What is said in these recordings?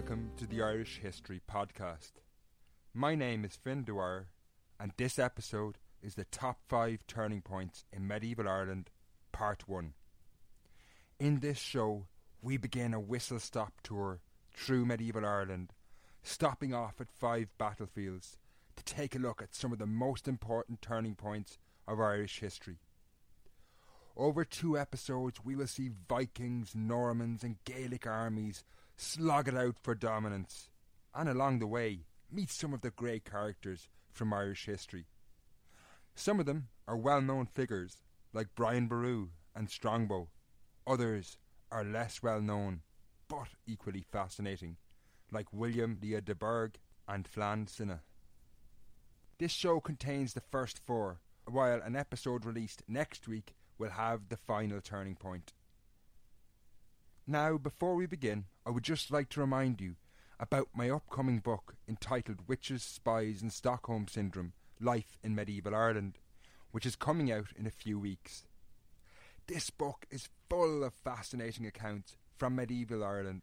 Welcome to the Irish History Podcast. My name is Finn Dwyer, and this episode is the top five turning points in medieval Ireland, Part 1. In this show, we begin a whistle stop tour through medieval Ireland, stopping off at five battlefields to take a look at some of the most important turning points of Irish history. Over two episodes, we will see Vikings, Normans, and Gaelic armies slog it out for dominance, and along the way, meet some of the great characters from Irish history. Some of them are well known figures, like Brian Boru and Strongbow. Others are less well known, but equally fascinating, like William Liath de Burgh and Flann Sinna. This show contains the first four, while an episode released next week will have the final turning point. Now, before we begin, I would just like to remind you about my upcoming book entitled Witches, Spies, and Stockholm Syndrome Life in Medieval Ireland, which is coming out in a few weeks. This book is full of fascinating accounts from medieval Ireland.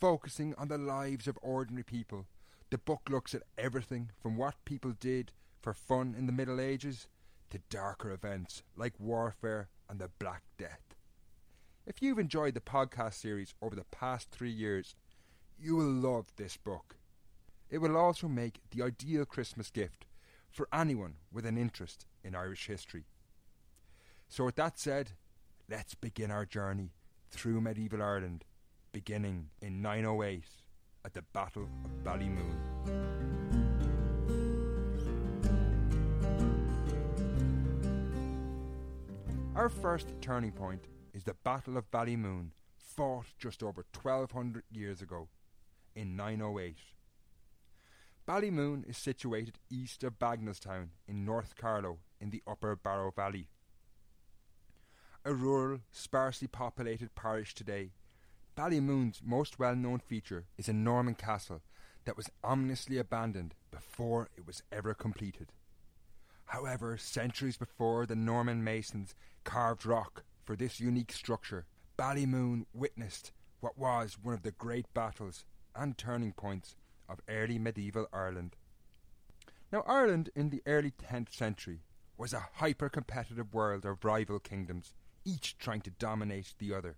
Focusing on the lives of ordinary people, the book looks at everything from what people did for fun in the Middle Ages to darker events like warfare and the Black Death. If you've enjoyed the podcast series over the past three years, you will love this book. It will also make the ideal Christmas gift for anyone with an interest in Irish history. So, with that said, let's begin our journey through medieval Ireland, beginning in 908 at the Battle of Ballymoon. Our first turning point is the Battle of Ballymoon, fought just over 1200 years ago in 908. Ballymoon is situated east of Bagenalstown in North Carlow in the Upper Barrow Valley. A rural, sparsely populated parish today, Ballymoon's most well known feature is a Norman castle that was ominously abandoned before it was ever completed. However, centuries before the Norman masons carved rock for this unique structure, Ballymoon witnessed what was one of the great battles and turning points of early medieval Ireland. Now, Ireland in the early 10th century was a hyper competitive world of rival kingdoms, each trying to dominate the other.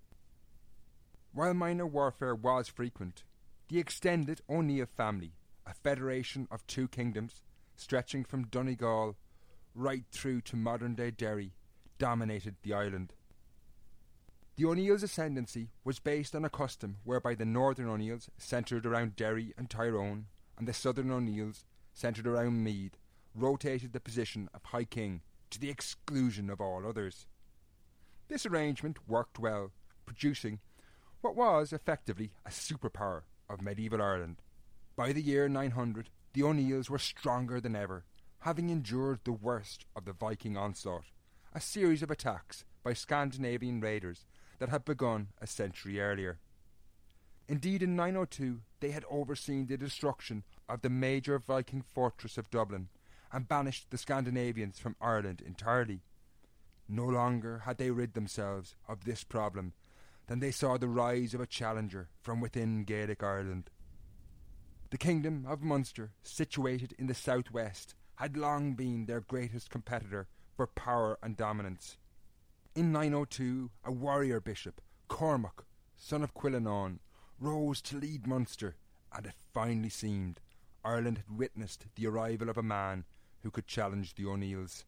While minor warfare was frequent, the extended O'Neill family, a federation of two kingdoms stretching from Donegal right through to modern day Derry, dominated the island. The O'Neill's ascendancy was based on a custom whereby the northern O'Neills, centred around Derry and Tyrone, and the southern O'Neills, centred around Meath, rotated the position of High King to the exclusion of all others. This arrangement worked well, producing what was effectively a superpower of medieval Ireland. By the year 900, the O'Neills were stronger than ever, having endured the worst of the Viking onslaught, a series of attacks by Scandinavian raiders that had begun a century earlier. Indeed, in 902 they had overseen the destruction of the major Viking fortress of Dublin and banished the Scandinavians from Ireland entirely. No longer had they rid themselves of this problem than they saw the rise of a challenger from within Gaelic Ireland. The kingdom of Munster, situated in the southwest, had long been their greatest competitor for power and dominance. In 902, a warrior bishop, Cormac, son of Cuilenáin, rose to lead Munster, and it finally seemed Ireland had witnessed the arrival of a man who could challenge the O'Neills.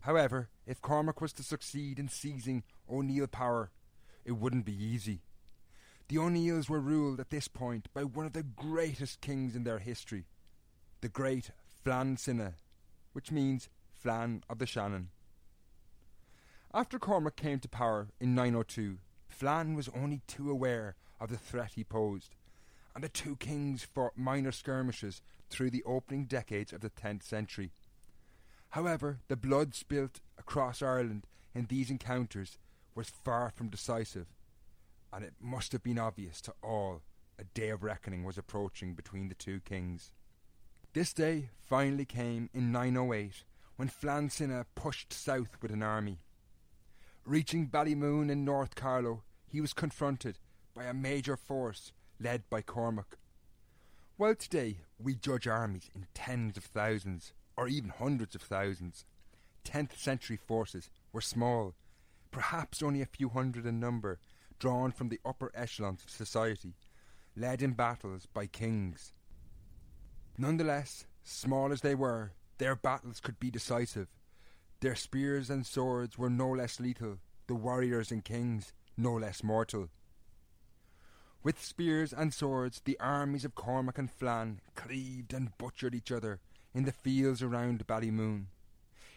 However, if Cormac was to succeed in seizing O'Neill power, it wouldn't be easy. The O'Neills were ruled at this point by one of the greatest kings in their history, the great Flann Sinna, which means Flann of the Shannon. After Cormac came to power in 902, Flann was only too aware of the threat he posed, and the two kings fought minor skirmishes through the opening decades of the 10th century. However, the blood spilt across Ireland in these encounters was far from decisive, and it must have been obvious to all a day of reckoning was approaching between the two kings. This day finally came in 908 when Flann Sinna pushed south with an army. Reaching Ballymoon in North Carlow, he was confronted by a major force led by Cormac. While today we judge armies in tens of thousands, or even hundreds of thousands, 10th century forces were small, perhaps only a few hundred in number, drawn from the upper echelons of society, led in battles by kings. Nonetheless, small as they were, their battles could be decisive. Their spears and swords were no less lethal, the warriors and kings no less mortal. With spears and swords, the armies of Cormac and Flann cleaved and butchered each other in the fields around Ballymoon.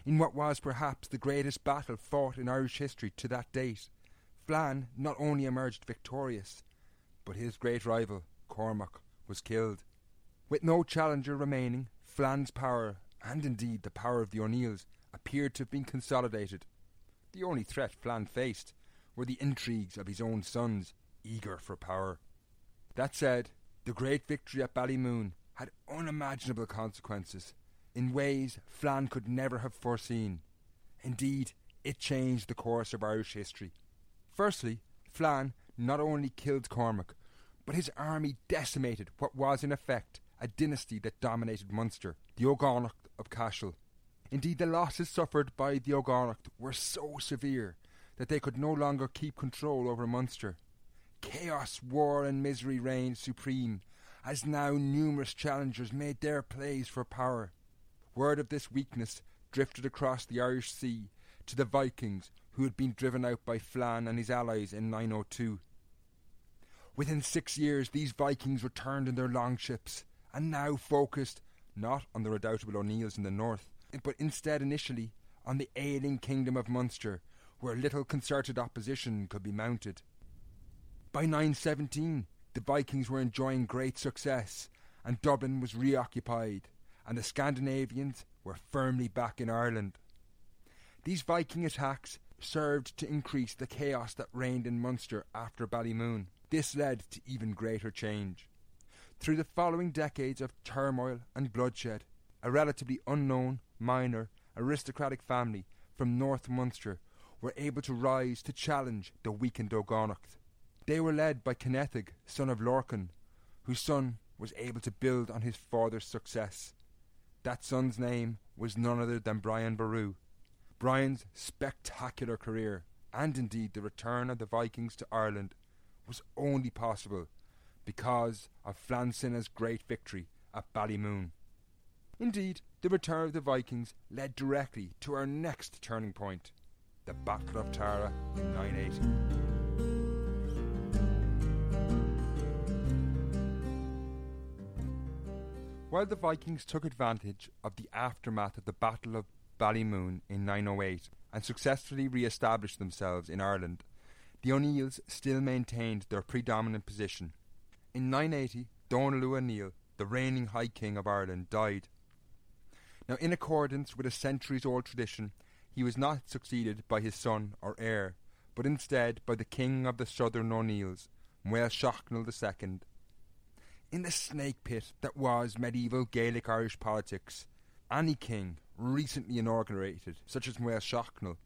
In what was perhaps the greatest battle fought in Irish history to that date, Flann not only emerged victorious, but his great rival, Cormac, was killed. With no challenger remaining, Flann's power, and indeed the power of the O'Neills, appeared to have been consolidated. The only threat Flann faced were the intrigues of his own sons, eager for power. That said, the great victory at Ballymoon had unimaginable consequences in ways Flann could never have foreseen. Indeed, it changed the course of Irish history. Firstly, Flann not only killed Cormac, but his army decimated what was in effect a dynasty that dominated Munster, the Eóganacht of Cashel. Indeed, the losses suffered by the Eóganacht were so severe that they could no longer keep control over Munster. Chaos, war, and misery reigned supreme, as now numerous challengers made their plays for power. Word of this weakness drifted across the Irish Sea to the Vikings, who had been driven out by Flann and his allies in 902. Within six years, these Vikings returned in their longships, and now focused not on the redoubtable O'Neills in the north, but instead initially on the ailing kingdom of Munster, where little concerted opposition could be mounted. By 917, the Vikings were enjoying great success, and Dublin was reoccupied, and the Scandinavians were firmly back in Ireland. These Viking attacks served to increase the chaos that reigned in Munster after Ballymoon. This led to even greater change. Through the following decades of turmoil and bloodshed, a relatively unknown, minor, aristocratic family from North Munster were able to rise to challenge the weakened Eóganacht. They were led by Cennétig, son of Lorcan, whose son was able to build on his father's success. That son's name was none other than Brian Boru. Brian's spectacular career, and indeed the return of the Vikings to Ireland, was only possible because of Flann Sinna's great victory at Ballymoon. Indeed, the return of the Vikings led directly to our next turning point, the Battle of Tara in 980. While the Vikings took advantage of the aftermath of the Battle of Ballymoon in 908 and successfully re established themselves in Ireland, the O'Neills still maintained their predominant position. In 980, Donal O'Neill, the reigning High King of Ireland, died. Now, in accordance with a centuries old tradition, he was not succeeded by his son or heir, but instead by the King of the Southern O'Neills, Máel Sechnaill II. In the snake pit that was medieval Gaelic Irish politics, any king recently inaugurated, such as Máel Sechnaill,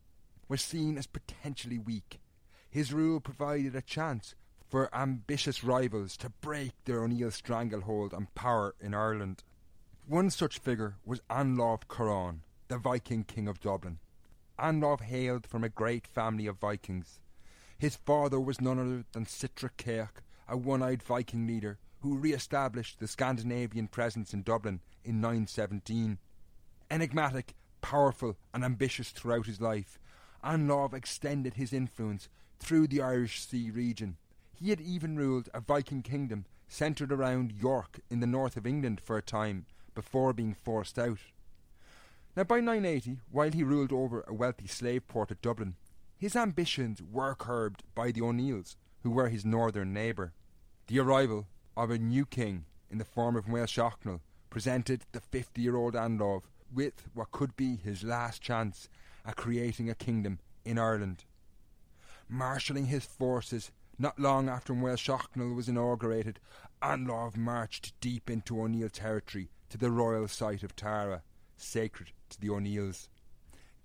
was seen as potentially weak. His rule provided a chance for ambitious rivals to break their O'Neill stranglehold on power in Ireland. One such figure was Anlov Cuarán, the Viking king of Dublin. Anlov hailed from a great family of Vikings. His father was none other than Sihtric Cáech, a one-eyed Viking leader who re-established the Scandinavian presence in Dublin in 917. Enigmatic, powerful and ambitious throughout his life, Anlov extended his influence through the Irish Sea region. He had even ruled a Viking kingdom centred around York in the north of England for a time, before being forced out. Now, by 980, while he ruled over a wealthy slave port at Dublin, his ambitions were curbed by the O'Neills, who were his northern neighbour. The arrival of a new king in the form of Máel Sechnaill presented the 50 year old Anlov with what could be his last chance at creating a kingdom in Ireland. Marshalling his forces not long after Máel Sechnaill was inaugurated, Anlov marched deep into O'Neill territory to the royal site of Tara, sacred to the O'Neills.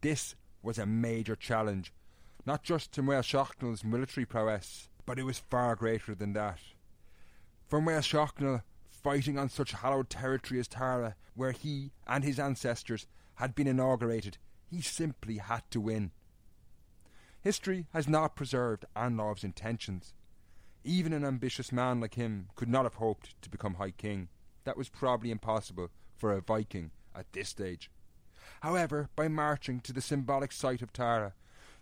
This was a major challenge, not just to Máel Sechnaill's military prowess, but it was far greater than that. For Máel Sechnaill, fighting on such hallowed territory as Tara, where he and his ancestors had been inaugurated, he simply had to win. History has not preserved Anlov's intentions. Even an ambitious man like him could not have hoped to become High King that was probably impossible for a Viking at this stage. However, by marching to the symbolic site of Tara,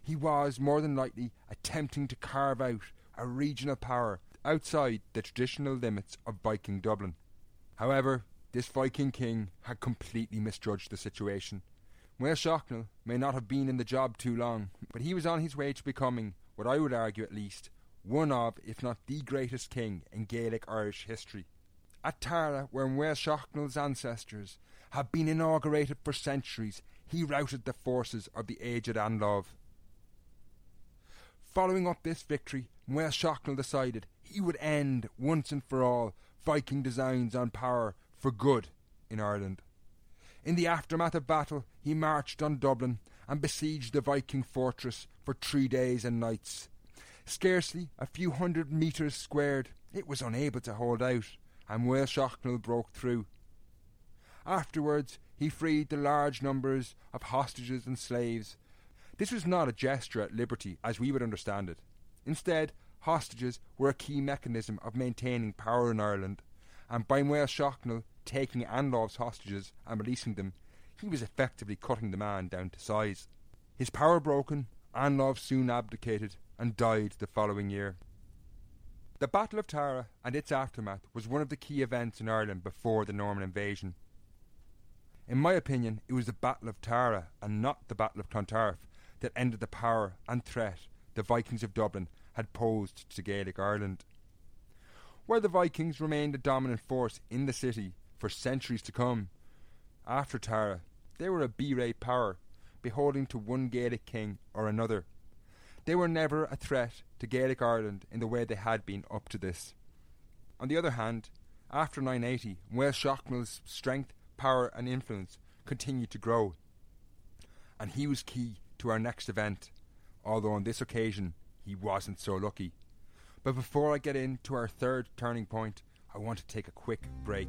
he was more than likely attempting to carve out a regional power outside the traditional limits of Viking Dublin. However, this Viking king had completely misjudged the situation. Máel Sechnaill may not have been in the job too long, but he was on his way to becoming, what I would argue at least, one of, if not the greatest king in Gaelic Irish history at Tara, where Máel Sechnaill's ancestors had been inaugurated for centuries, he routed the forces of the aged Anlov. Following up this victory, Máel Sechnaill decided he would end, once and for all, Viking designs on power for good in Ireland. In the aftermath of battle, he marched on Dublin and besieged the Viking fortress for three days and nights. Scarcely a few hundred metres squared, it was unable to hold out and Máel Sechnaill broke through. Afterwards, he freed the large numbers of hostages and slaves. This was not a gesture at liberty as we would understand it. Instead, hostages were a key mechanism of maintaining power in Ireland, and by Máel Sechnaill taking Anlov's hostages and releasing them, he was effectively cutting the man down to size. His power broken, Anlov soon abdicated and died the following year. The Battle of Tara and its aftermath was one of the key events in Ireland before the Norman invasion. In my opinion, it was the Battle of Tara and not the Battle of Clontarf that ended the power and threat the Vikings of Dublin had posed to Gaelic Ireland. Where the Vikings remained a dominant force in the city for centuries to come, after Tara, they were a B-rate power, beholding to one Gaelic king or another. They were never a threat to Gaelic Ireland in the way they had been up to this. On the other hand, after 980, Welsh Máel Sechnaill's strength, power, and influence continued to grow. And he was key to our next event, although on this occasion he wasn't so lucky. But before I get into our third turning point, I want to take a quick break.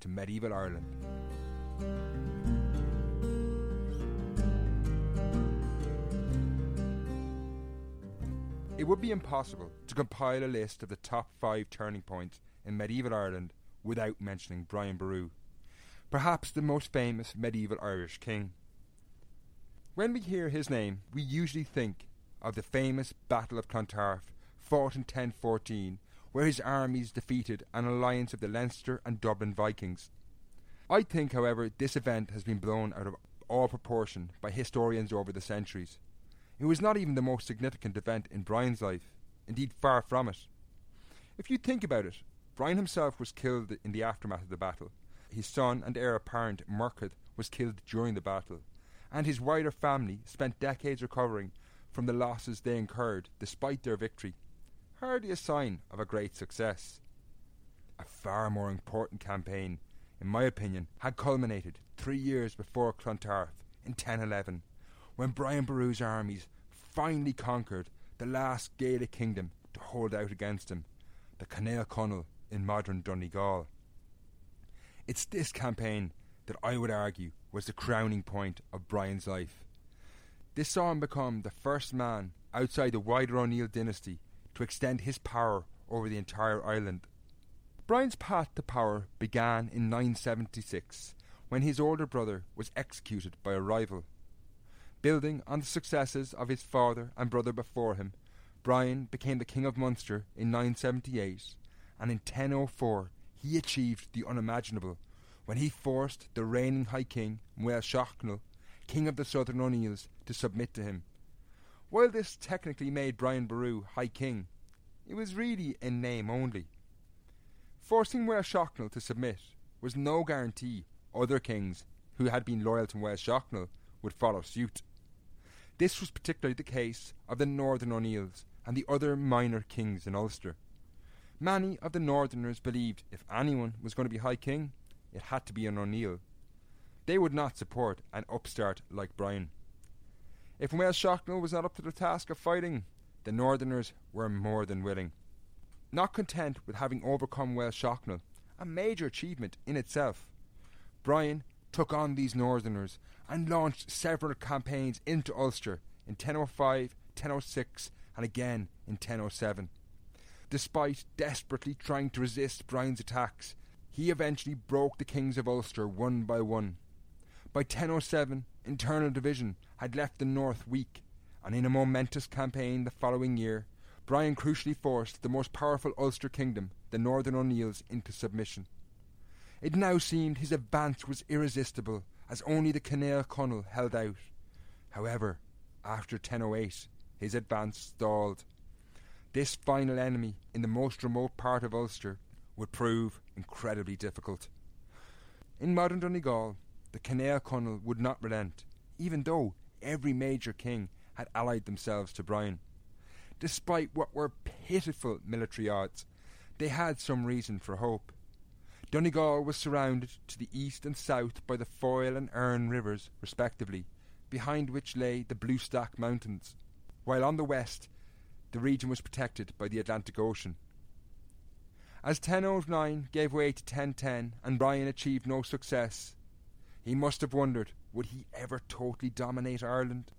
to medieval Ireland. It would be impossible to compile a list of the top five turning points in medieval Ireland without mentioning Brian Boru, perhaps the most famous medieval Irish king. When we hear his name, we usually think of the famous Battle of Clontarf, fought in 1014, where his armies defeated an alliance of the Leinster and Dublin Vikings. I think, however, this event has been blown out of all proportion by historians over the centuries. It was not even the most significant event in Brian's life, indeed, far from it. If you think about it, Brian himself was killed in the aftermath of the battle. His son and heir apparent, Murchad, was killed during the battle, and his wider family spent decades recovering from the losses they incurred despite their victory. Hardly a sign of a great success. A far more important campaign, in my opinion, had culminated three years before Clontarf in 1011 when Brian Boru's armies finally conquered the last Gaelic kingdom to hold out against him, the Cinel Conall in modern Donegal. It's this campaign that I would argue was the crowning point of Brian's life. This saw him become the first man outside the wider O'Neill dynasty to extend his power over the entire island. Brian's path to power began in 976 when his older brother was executed by a rival. Building on the successes of his father and brother before him, Brian became the King of Munster in 978, and in 1004 he achieved the unimaginable when he forced the reigning High King, Máel Sechnaill, King of the Southern O'Neills, to submit to him. While this technically made Brian Boru High King, it was really in name only. Forcing Máel Sechnaill to submit was no guarantee other kings who had been loyal to Máel Sechnaill would follow suit. This was particularly the case of the Northern O'Neills and the other minor kings in Ulster. Many of the Northerners believed if anyone was going to be High King, it had to be an O'Neill. They would not support an upstart like Brian. If Máel Sechnaill was not up to the task of fighting, the Northerners were more than willing. Not content with having overcome Máel Sechnaill, a major achievement in itself, Brian took on these Northerners and launched several campaigns into Ulster in 1005, 1006, and again in 1007. Despite desperately trying to resist Brian's attacks, he eventually broke the kings of Ulster one by one. By 1007, internal division had left the north weak, and in a momentous campaign the following year, Brian crucially forced the most powerful Ulster kingdom, the Northern O'Neills, into submission. It now seemed his advance was irresistible, as only the Cinel Conall held out. However, after 1008, his advance stalled. This final enemy in the most remote part of Ulster would prove incredibly difficult. In modern Donegal, the Cinel Conall would not relent, even though every major king had allied themselves to Brian. Despite what were pitiful military odds, they had some reason for hope. Donegal was surrounded to the east and south by the Foyle and Erne rivers, respectively, behind which lay the Bluestack Mountains, while on the west the region was protected by the Atlantic Ocean. As 1009 gave way to 1010 and Brian achieved no success, he must have wondered would he ever totally dominate Ireland?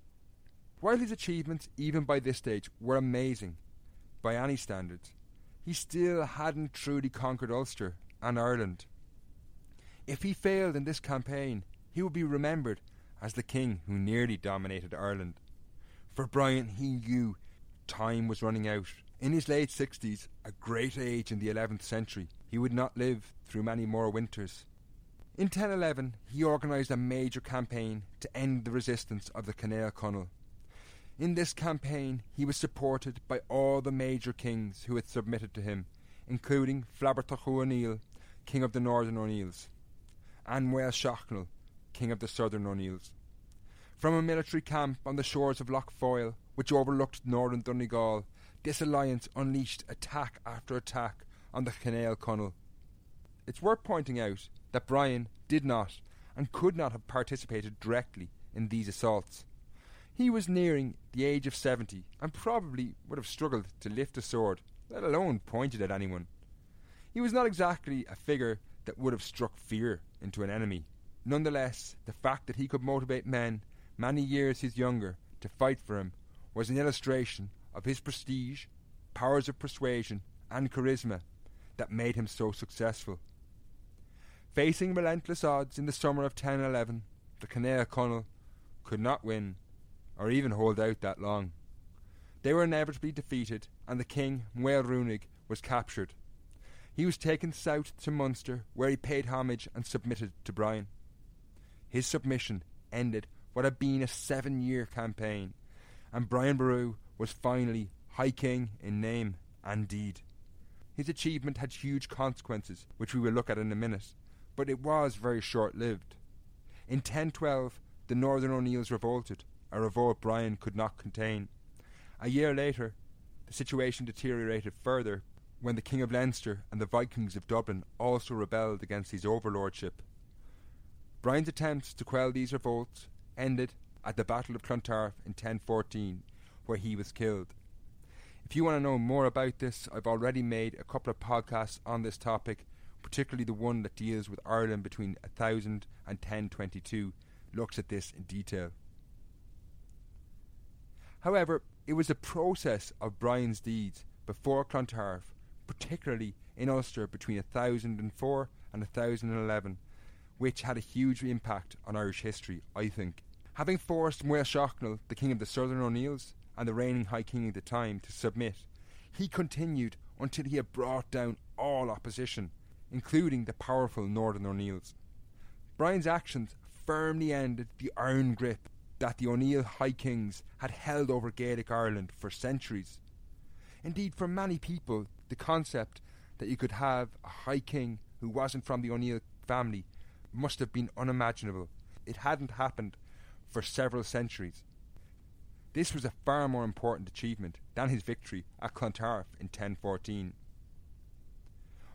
While his achievements, even by this stage, were amazing by any standards, he still hadn't truly conquered Ulster and Ireland. If he failed in this campaign, he would be remembered as the king who nearly dominated Ireland. For Brian, he knew time was running out. In his late sixties, a great age in the 11th century, he would not live through many more winters. In 1011, he organised a major campaign to end the resistance of the Cinel Conall. In this campaign, he was supported by all the major kings who had submitted to him, including Flaithbertach O'Neill, king of the Northern O'Neills, and Máel Sechnaill, king of the Southern O'Neills. From a military camp on the shores of Lough Foyle, which overlooked northern Donegal, this alliance unleashed attack after attack on the Cinel Conall. It's worth pointing out that Brian did not and could not have participated directly in these assaults. He was nearing the age of seventy and probably would have struggled to lift a sword, let alone point it at anyone. He was not exactly a figure that would have struck fear into an enemy. Nonetheless, the fact that he could motivate men many years his younger to fight for him was an illustration of his prestige, powers of persuasion, and charisma that made him so successful. Facing relentless odds in the summer of 1011, the Cinel Conall could not win or even hold out that long. They were inevitably defeated, and the king, Muel Ruaidhrig, was captured. He was taken south to Munster, where he paid homage and submitted to Brian. His submission ended what had been a seven year campaign, and Brian Boru was finally High King in name and deed. His achievement had huge consequences, which we will look at in a minute, but it was very short lived. In 1012, the Northern O'Neills revolted, a revolt Brian could not contain. A year later, the situation deteriorated further when the King of Leinster and the Vikings of Dublin also rebelled against his overlordship. Brian's attempts to quell these revolts ended at the Battle of Clontarf in 1014, where he was killed. If you want to know more about this, I've already made a couple of podcasts on this topic, particularly the one that deals with Ireland between 1000 and 1022, looks at this in detail. However, it was the process of Brian's deeds before Clontarf, particularly in Ulster between 1004 and 1011, which had a huge impact on Irish history, I think. Having forced Máel Sechnaill, the king of the Southern O'Neills and the reigning High King at the time, to submit, he continued until he had brought down all opposition, including the powerful Northern O'Neills. Brian's actions firmly ended the iron grip that the O'Neill High Kings had held over Gaelic Ireland for centuries. Indeed, for many people, the concept that you could have a High King who wasn't from the O'Neill family must have been unimaginable. It hadn't happened for several centuries. This was a far more important achievement than his victory at Clontarf in 1014.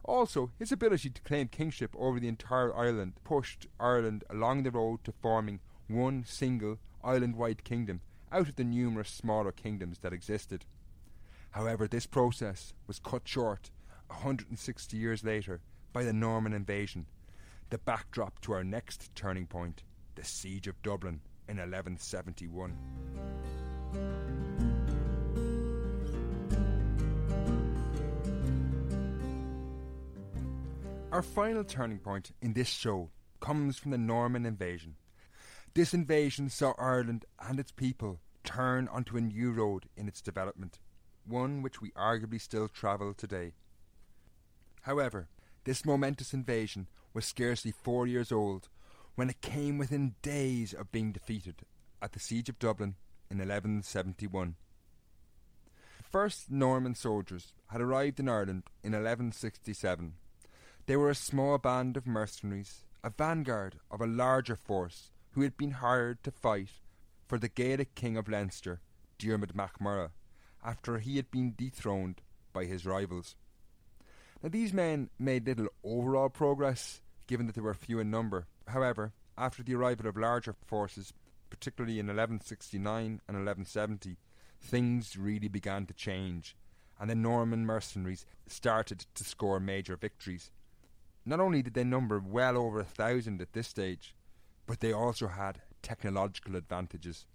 Also, his ability to claim kingship over the entire island pushed Ireland along the road to forming one single island wide kingdom out of the numerous smaller kingdoms that existed. However, this process was cut short 160 years later by the Norman invasion, the backdrop to our next turning point, the Siege of Dublin in 1171. Our final turning point in this show comes from the Norman invasion. This invasion saw Ireland and its people turn onto a new road in its development, one which we arguably still travel today. However, this momentous invasion was scarcely four years old when it came within days of being defeated at the Siege of Dublin in 1171. The first Norman soldiers had arrived in Ireland in 1167. They were a small band of mercenaries, a vanguard of a larger force who had been hired to fight for the Gaelic king of Leinster, Diarmid MacMurrough, after he had been dethroned by his rivals. Now, these men made little overall progress, given that they were few in number. However, after the arrival of larger forces, particularly in 1169 and 1170, things really began to change, and the Norman mercenaries started to score major victories. Not only did they number well over a thousand at this stage, but they also had technological advantages.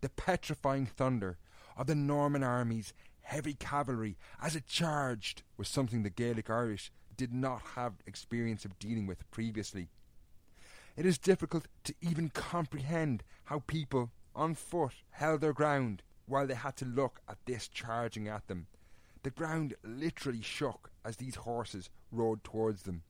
The petrifying thunder of the Norman army's heavy cavalry as it charged was something the Gaelic Irish did not have experience of dealing with previously. It is difficult to even comprehend how people on foot held their ground while they had to look at this charging at them. The ground literally shook as these horses rode towards them.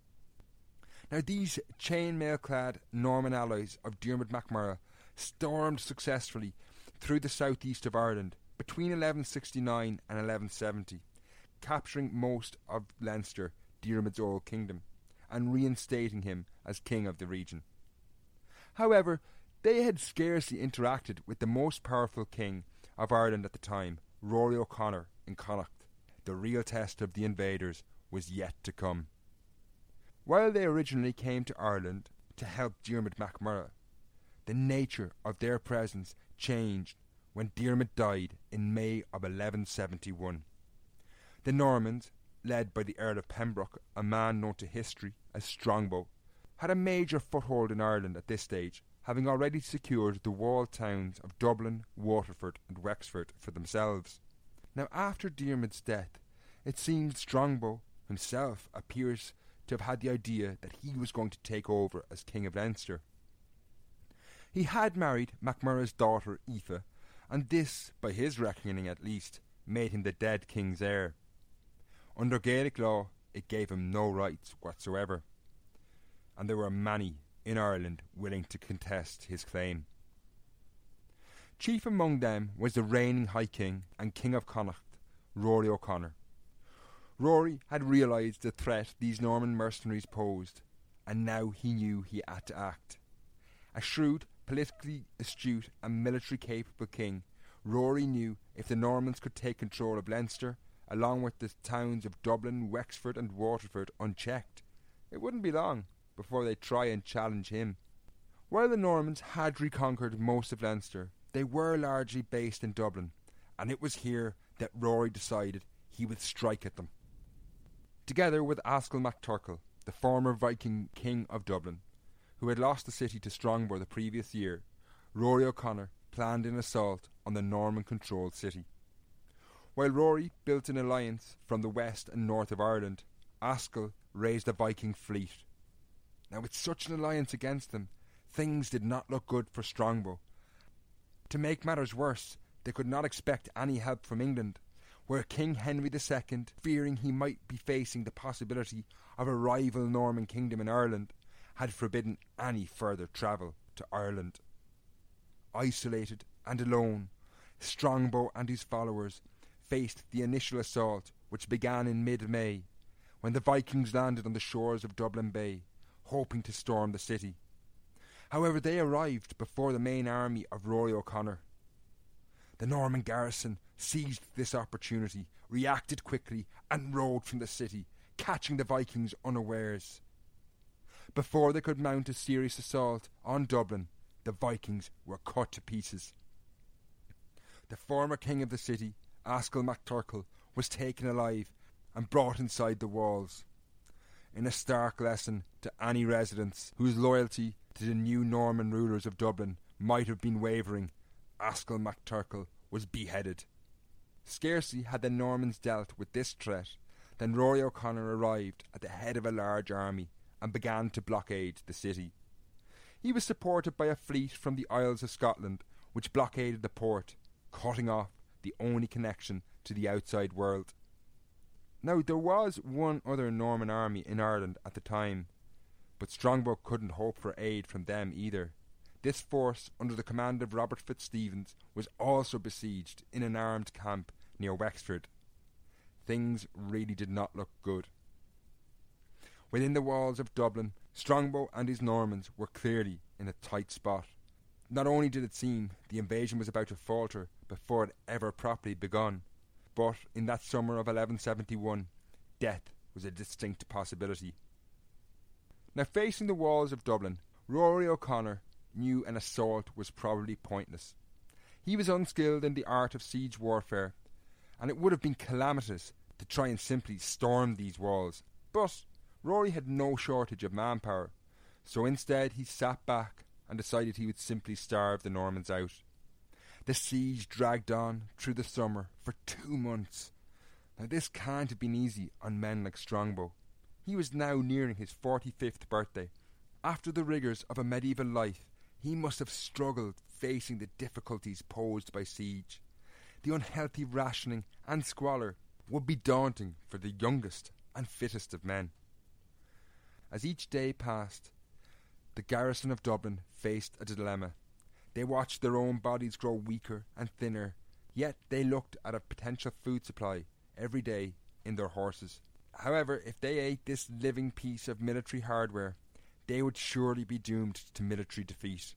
Now, these chainmail clad Norman allies of Diarmid MacMurrough stormed successfully through the southeast of Ireland between 1169 and 1170, capturing most of Leinster, Diarmid's old kingdom, and reinstating him as king of the region. However, they had scarcely interacted with the most powerful king of Ireland at the time, Rory O'Connor in Connacht. The real test of the invaders was yet to come. While they originally came to Ireland to help Diarmid MacMurrough, the nature of their presence changed when Diarmid died in May of 1171. The Normans, led by the Earl of Pembroke, a man known to history as Strongbow, had a major foothold in Ireland at this stage, having already secured the walled towns of Dublin, Waterford, and Wexford for themselves. Now, after Diarmid's death, it seems Strongbow himself appears to have had the idea that he was going to take over as King of Leinster. He had married MacMurrough's daughter Aoife, and this, by his reckoning at least, made him the dead king's heir. Under Gaelic law, it gave him no rights whatsoever, and there were many in Ireland willing to contest his claim. Chief among them was the reigning High King and King of Connacht, Rory O'Connor. Rory had realised the threat these Norman mercenaries posed, and now he knew he had to act. A shrewd, politically astute, and military capable king, Rory knew if the Normans could take control of Leinster, along with the towns of Dublin, Wexford, and Waterford, unchecked, it wouldn't be long before they'd try and challenge him. While the Normans had reconquered most of Leinster, they were largely based in Dublin, and it was here that Rory decided he would strike at them. Together with Askill MacTurkle, the former Viking king of Dublin, who had lost the city to Strongbow the previous year, Rory O'Connor planned an assault on the Norman controlled city. While Rory built an alliance from the west and north of Ireland, Askill raised a Viking fleet. Now, with such an alliance against them, things did not look good for Strongbow. To make matters worse, they could not expect any help from England, where King Henry II, fearing he might be facing the possibility of a rival Norman kingdom in Ireland, had forbidden any further travel to Ireland. Isolated and alone, Strongbow and his followers faced the initial assault, which began in mid May, when the Vikings landed on the shores of Dublin Bay, hoping to storm the city. However, they arrived before the main army of Rory O'Connor. The Norman garrison seized this opportunity, reacted quickly, and rode from the city, catching the Vikings unawares. Before they could mount a serious assault on Dublin, the Vikings were cut to pieces. The former king of the city, Askill MacTurkle, was taken alive and brought inside the walls. In a stark lesson to any residents whose loyalty to the new Norman rulers of Dublin might have been wavering, Askill MacTurkle was beheaded. Scarcely had the Normans dealt with this threat than Rory O'Connor arrived at the head of a large army and began to blockade the city. He was supported by a fleet from the Isles of Scotland, which blockaded the port, cutting off the only connection to the outside world. Now, there was one other Norman army in Ireland at the time, but Strongbow couldn't hope for aid from them either. This force, under the command of Robert Fitzstephen, was also besieged in an armed camp near Wexford. Things really did not look good. Within the walls of Dublin, Strongbow and his Normans were clearly in a tight spot. Not only did it seem the invasion was about to falter before it ever properly begun, but in that summer of 1171, death was a distinct possibility. Now, facing the walls of Dublin, Rory O'Connor knew an assault was probably pointless. He was unskilled in the art of siege warfare, and it would have been calamitous to try and simply storm these walls. But Rory had no shortage of manpower, so instead he sat back and decided he would simply starve the Normans out. The siege dragged on through the summer for two months. Now, this can't have been easy on men like Strongbow. He was now nearing his forty fifth birthday. After the rigours of a medieval life, he must have struggled facing the difficulties posed by siege. The unhealthy rationing and squalor would be daunting for the youngest and fittest of men. As each day passed, the garrison of Dublin faced a dilemma. They watched their own bodies grow weaker and thinner, yet they looked at a potential food supply every day in their horses. However, if they ate this living piece of military hardware, they would surely be doomed to military defeat.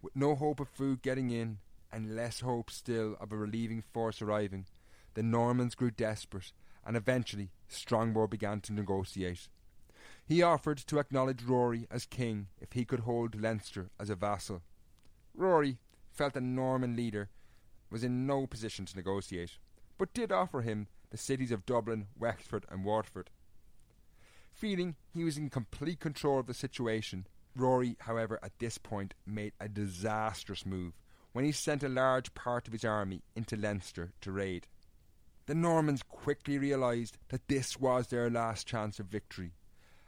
With no hope of food getting in, and less hope still of a relieving force arriving, the Normans grew desperate, and eventually Strongbow began to negotiate. He offered to acknowledge Rory as king if he could hold Leinster as a vassal. Rory felt the Norman leader was in no position to negotiate, but did offer him the cities of Dublin, Wexford, and Waterford. Feeling he was in complete control of the situation, Rory, however, at this point made a disastrous move when he sent a large part of his army into Leinster to raid. The Normans quickly realised that this was their last chance of victory,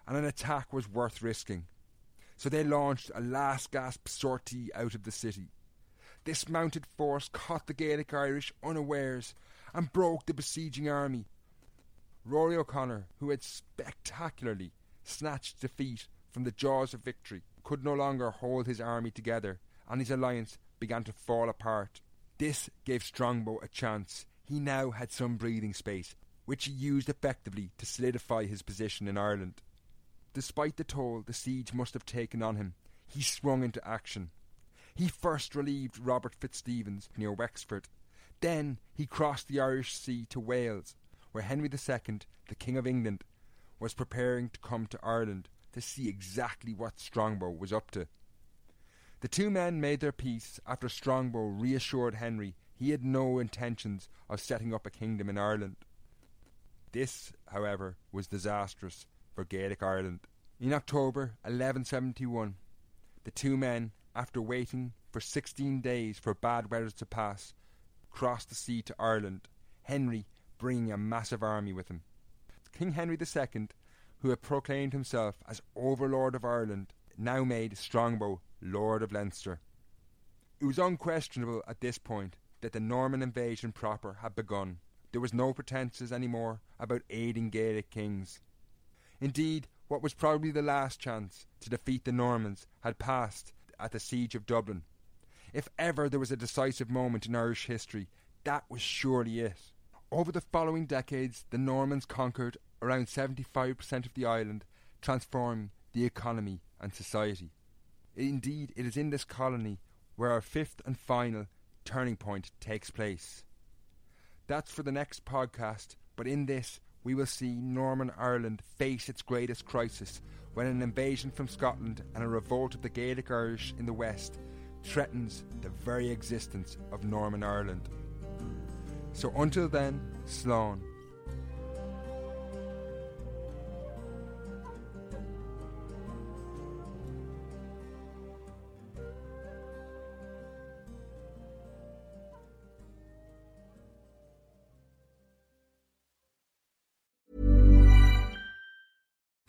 and an attack was worth risking. So they launched a last gasp sortie out of the city. This mounted force caught the Gaelic Irish unawares and broke the besieging army. Rory O'Connor, who had spectacularly snatched defeat from the jaws of victory, could no longer hold his army together, and his alliance began to fall apart. This gave Strongbow a chance he now had some breathing space, which he used effectively to solidify his position in Ireland. Despite the toll the siege must have taken on him, he swung into action. He first relieved Robert Fitzstephen near Wexford. Then he crossed the Irish Sea to Wales, where Henry II, the King of England, was preparing to come to Ireland to see exactly what Strongbow was up to. The two men made their peace after Strongbow reassured Henry he had no intentions of setting up a kingdom in Ireland. This, however, was disastrous for Gaelic Ireland. In October 1171, the two men, after waiting for 16 days for bad weather to pass, crossed the sea to Ireland, Henry bringing a massive army with him. King Henry II, who had proclaimed himself as Overlord of Ireland, now made Strongbow Lord of Leinster. It was unquestionable at this point that the Norman invasion proper had begun. There was no pretences any more about aiding Gaelic kings. Indeed, what was probably the last chance to defeat the Normans had passed at the siege of Dublin. If ever there was a decisive moment in Irish history, that was surely it. Over the following decades, the Normans conquered around 75% of the island, transforming the economy and society. Indeed, it is in this colony where our fifth and final turning point takes place. That's for the next podcast, but in this, we will see Norman Ireland face its greatest crisis when an invasion from Scotland and a revolt of the Gaelic Irish in the west threatens the very existence of Norman Ireland. So until then, Slán.